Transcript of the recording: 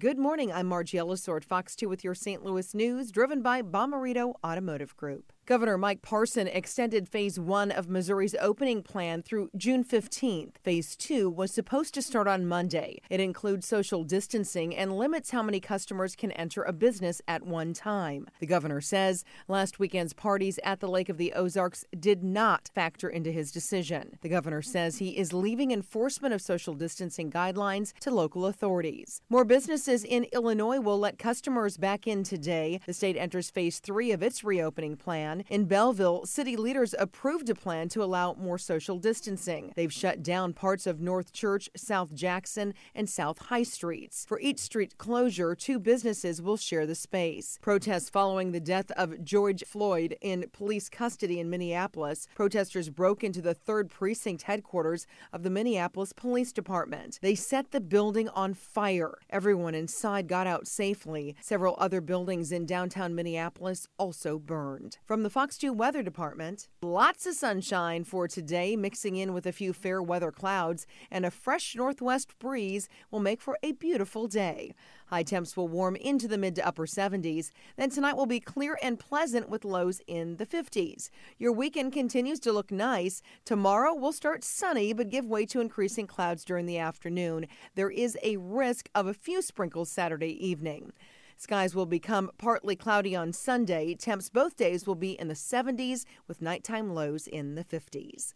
Good morning. I'm Margie Ellisor, Fox 2 with your St. Louis news, driven by Bomarito Automotive Group. Governor Mike Parson extended phase one of Missouri's opening plan through June 15th. Phase two was supposed to start on Monday. It includes social distancing and limits how many customers can enter a business at one time. The governor says last weekend's parties at the Lake of the Ozarks did not factor into his decision. The governor says he is leaving enforcement of social distancing guidelines to local authorities. More businesses in Illinois will let customers back in today. The state enters phase three of its reopening plan. In Belleville, city leaders approved a plan to allow more social distancing. They've shut down parts of North Church, South Jackson, and South High Streets. For each street closure, two businesses will share the space. Protests following the death of George Floyd in police custody in Minneapolis, protesters broke into the 3rd Precinct headquarters of the Minneapolis Police Department. They set the building on fire. Everyone inside got out safely. Several other buildings in downtown Minneapolis also burned. From the the Fox 2 Weather Department. Lots of sunshine for today, mixing in with a few fair weather clouds, and a fresh northwest breeze will make for a beautiful day. High temps will warm into the mid to upper 70s. Then tonight will be clear and pleasant with lows in the 50s. Your weekend continues to look nice. Tomorrow will start sunny but give way to increasing clouds during the afternoon. There is a risk of a few sprinkles Saturday evening. Skies will become partly cloudy on Sunday. Temps both days will be in the 70s with nighttime lows in the 50s.